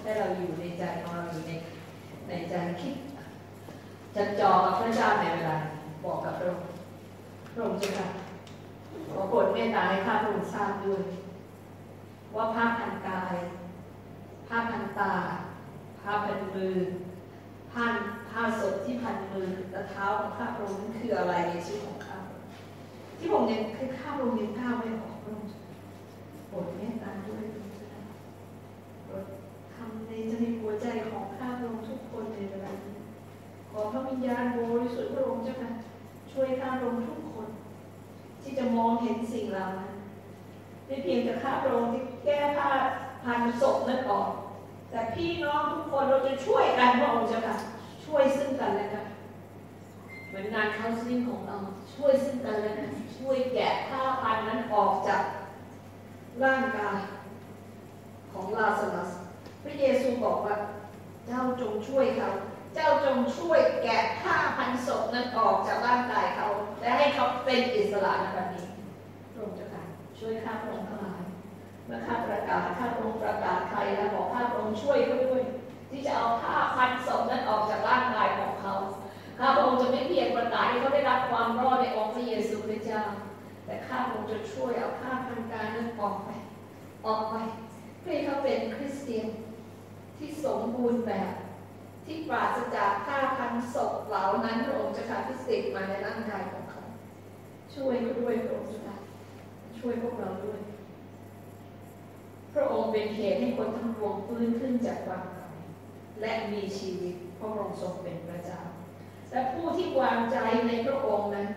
ให้เราอยู่ในใจของเราอยู่ในในใจคิดจะจอกับพระเจ้าในเวลาบอกกับพระองค์พระองค์จะค่ะขอโปรดเมตตาให้ข้าพระองค์ทราบด้วยว่าผ้าพันกาย ผ้าพันตา ผ้าพันมือผ้าผ้าศพที่พันมือและเท้าของข้าพระองค์นั้นคืออะไรในชีวิตของข้าที่ผมยังคือข้าพระองค์ยังก้าวไม่ออกพระองค์โปรดเมตตาด้วยโปรดทำในใจหัวใจของข้าพระองค์ทุกคนในเวลานี้ขอพระวิญญาณบริสุทธิ์พระองค์เจ้าค่ะช่วยข้าพระองค์ทุกคน ที่จะมองเห็นสิ่งเหล่านั้นไม่เพียงแต่ข้าพระองค์ที่แก้ผ้าพ ศพนั้นออก แต่พี่น้องทุกคนเราจะช่วยกันพระองค์เจ้าค่ะช่วยซึ่งกันและกันเหมือนงานเคาน์ซิ่งของเรา ช่วยซึ่งกันและกันช่วยแกะผ้าพันนั้นออกจากร่างกายของลาซารัสพระเยซูบอกว่า เจ้าจงช่วยเขาเจ้าจงช่วยแกะผ้าพันศพนั้นออกจากร่างกายเขา และให้เขาเป็นอิสระในวันนี้พระองค์เจ้าค่ะช่วยข้าพระองค์ ทั้งหลายเมื่อข้าประกาศข้าพระองค์ประกาศใครแล้วบอกข้าพระองค์ช่วยเขาด้วย ที่จะเอาผ้าพันศพนั้นออกจากร่างกายของเขาข้าพระองค์จะไม่เพียงประกาศให้เขาได้รับความรอดในองค์พระเยซูคริสต์เจ้า แต่ข้าพระองค์จะช่วยเอาผ้าพันกายนั้นออกไป ออกไปเพื่อให้เขาเป็นคริสเตียนที่สมบูรณ์แบบ ที่ปราศจากผ้าพันศพเหล่านั้นพระองค์จะขาดที่สิมาในร่างกายของเขา ช่วยเขาด้วยพระองค์จะช่วยพวกเราด้วย ระองค์เป็นเหตุให้คนทั้งปวงฟื้นขึ้นจากความตายและมีชีวิตเพราะพระองค์ทรงเป็นพระเจ้า และผู้ที่วางใจในพระองค์นั้น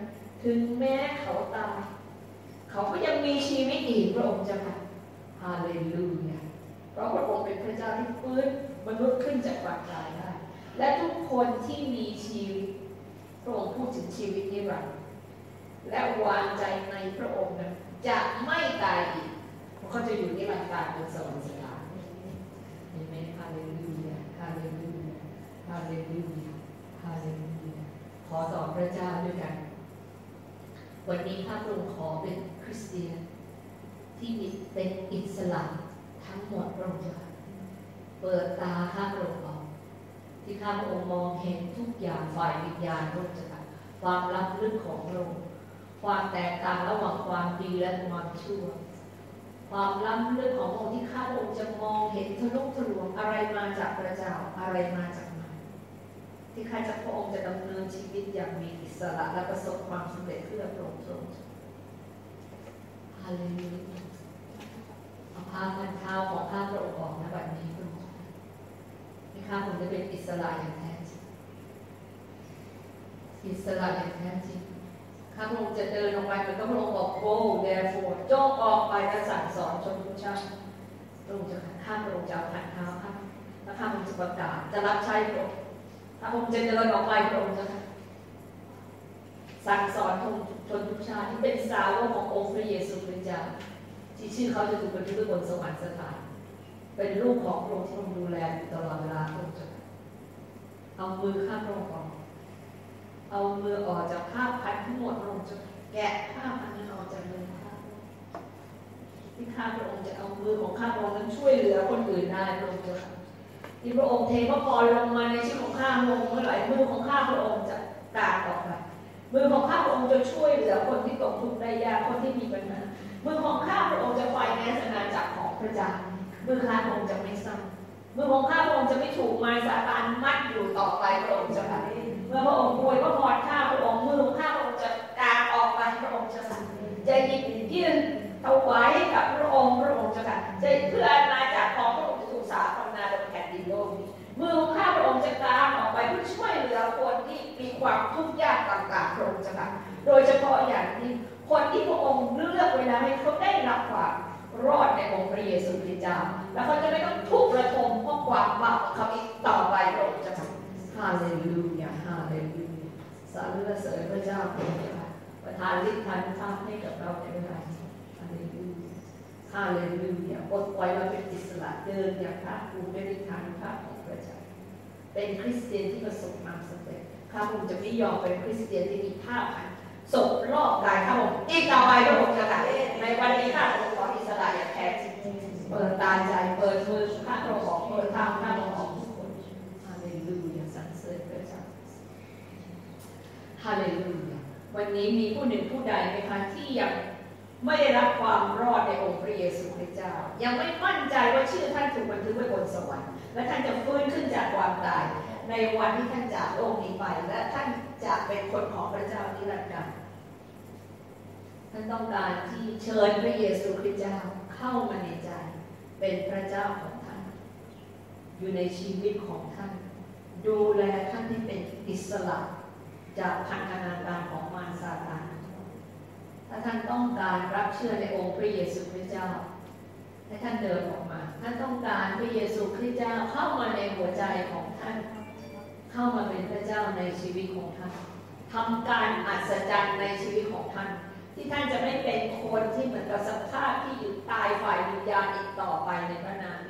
ถึงแม้เขาตาย เขาก็ยังมีชีวิตอีกพระองค์จะค่ะฮาเลลูยาเพราะพระองค์เป็นพระเจ้าที่ฟื้นมนุษย์ขึ้นจากความตายได้ และทุกคนที่มีชีวิตพระองค์พูดถึงชีวิตนิรันดร์และวางใจในพระองค์นั้นจะไม่ตายอีก เพราะเขาจะอยู่นิรันดร์การบนสวรรค์สถานเห็นไหมฮาเลลูยาฮาเลลูยาฮาเลลูยาฮาเลลูยาขอต่อพระเจ้าด้วยกัน วันนี้ข้าพระองค์ขอเป็นคริสเตียนที่มีเป็นอิสระทั้งหมดพระองค์เจ้าเปิดตาข้าพระองค์ออกที่ข้าพระองค์มองเห็นทุกอย่างฝ่ายวิญญาณพระองค์ความลับลึกของพระองค์ความแตกต่างระหว่างความดีและความชั่ว ความล้ำลึกขององค์ที่ข้าพระองค์จะมองเห็นทะลุทะลวงอะไรมาจากพระเจ้าอะไรมาจากมันที่ข้าจะพระองค์จะดำเนินชีวิตอย่างมีอิสระและประสบความสำเร็จเพื่อพระองค์ทรงฮาเลลูยาเอาพาพันเท้าของข้าพระองค์ออกนะแบบนี้พระองค์ให้ข้าพระองค์ได้เป็นอิสระอย่างแท้จริงอิสระอย่างแท้จริง ระองค์จะเดินออกไปเหมือนกับพระองค์บอกโอ้เดฟอร์จงออกไปและสั่งสอนชนทุกชาติพระองค์จะข้าพระองค์จะเอาพันเท้าข้าแล้วข้าพระองค์จะประกาศจะรับใช้พระองค์ข้าพระองค์จะเดินออกไปพระองค์จะสั่งสอนชนทุกชาติที่เป็นสาวกขององค์พระเยซูคริสต์เจ้าที่ชื่อเขาจะถูกบันทึกบนสวรรค์สถาน เป็นลูกของพระองค์ที่ทรงดูแลอยู่ตลอดเวลาพระองค์จะเอามือข้าพระองค์ออก เอามือออกจากผ้าพันทั้งหมดพระองค์จะแกะผ้าพันนั้นออกจากมือข้าพที่ข้าพระองค์จะเอามือของข้าพระองค์นั้นช่วยเหลือคนอื่นได้พระองค์จะที่พระองค์เทพระพรลงมาในชีวิตของข้าพระองค์เมื่อไหร่มือของข้าพระองค์จะกาออกไปมือของข้าพระองค์จะช่วยเหลือคนที่ตกทุกข์ได้ยากคนที่มีปัญหามือของข้าพระองค์จะไฟแนนซ์อาจักรของพระเจ้ามือข้าพระองค์จะไม่ซ้ำมือของข้าพระองค์จะไม่ถูกมารซาตานมัดอยู่ต่อไปพระองค์จะไป เมื่อพระองค์ป่วยพระพรข้าพระองค์มือข้าพระองค์จะกางออกไปพระองค์จะจะหยิบยื่นถวายให้กับพระองค์พระองค์จะค่ะจะเพื่ออาณาจักรของพระองค์จะถูกสาพนาบนแผ่นดินโลกนี้มือข้าพระองค์จะกางออกไปเพื่อช่วยเหลือคนที่มีความทุกข์ยากต่างๆพระองค์จะค่ะโดยเฉพาะอย่างยิ่งคนที่พระองค์เลือกเวลาให้เขาได้รับความรอดในองค์พระเยซูคริสต์เจ้าแล้วเขาจะไม่ต้องทุกข์ระทมเพราะความบาปของเขาอีกต่อไปพระองค์จะค่ะาเลลูยาฮาเลลูยาสรรเสริญพระเจ้าพระองค์ค่ะประทานฤทธิ์ทานทรัพย์ให้กับเราในเวลานี้ฮาเลลูยาฮาเลลูยาปลดปล่อยเราเป็นอิสระเดินอย่างภาคภูมิด้วยฤทธิ์ทานภาพของพระเจ้าเป็นคริสเตียนที่ประสบความสำเร็จข้าพงจะไม่ยอมเป็นคริสเตียนที่มีภาพันศพรอบกายข้าพงอีกต่อไปพระองค์จะค่ะในวันนี้ข้าพงขออิสระอย่างแท้จริงเปิดตาใจเปิดมือข้าพงขอเปิดทางข้าพงของทุกคนฮาเลลูยาสรรเสริญพระเจ้าฮาเลลูยาวันนี้มีผู้หนึ่งผู้ใดไหมคะที่ยังไม่ได้รับความรอดในองค์พระเยซูคริสต์เจ้า ยังไม่มั่นใจว่าชื่อท่านถูกบันทึกไว้บนสวรรค์และท่านจะฟื้นขึ้นจากความตาย ในวันที่ท่านจากโลกนี้ไป และท่านจะเป็นคนของพระเจ้านิรันดร์ท่านต้องการที่เชิญพระเยซูคริสต์เจ้าเข้ามาในใจ เป็นพระเจ้าของท่าน อยู่ในชีวิตของท่าน ดูแลท่านที่เป็นอิสระ จากพันธนาการของมารซาตานถ้าท่านต้องการรับเชื่อในองค์พระเยซูคริสต์เจ้า ให้ท่านเดินออกมา ท่านต้องการพระเยซูคริสต์เจ้าเข้ามาในหัวใจของท่าน เข้ามาเป็นพระเจ้าในชีวิตของท่านทำการอัศจรรย์ในชีวิตของท่าน ที่ท่านจะไม่เป็นคนที่เหมือนกับสภาพที่อยู่ตายฝ่ายวิญญาณอีกต่อไปในพระนาม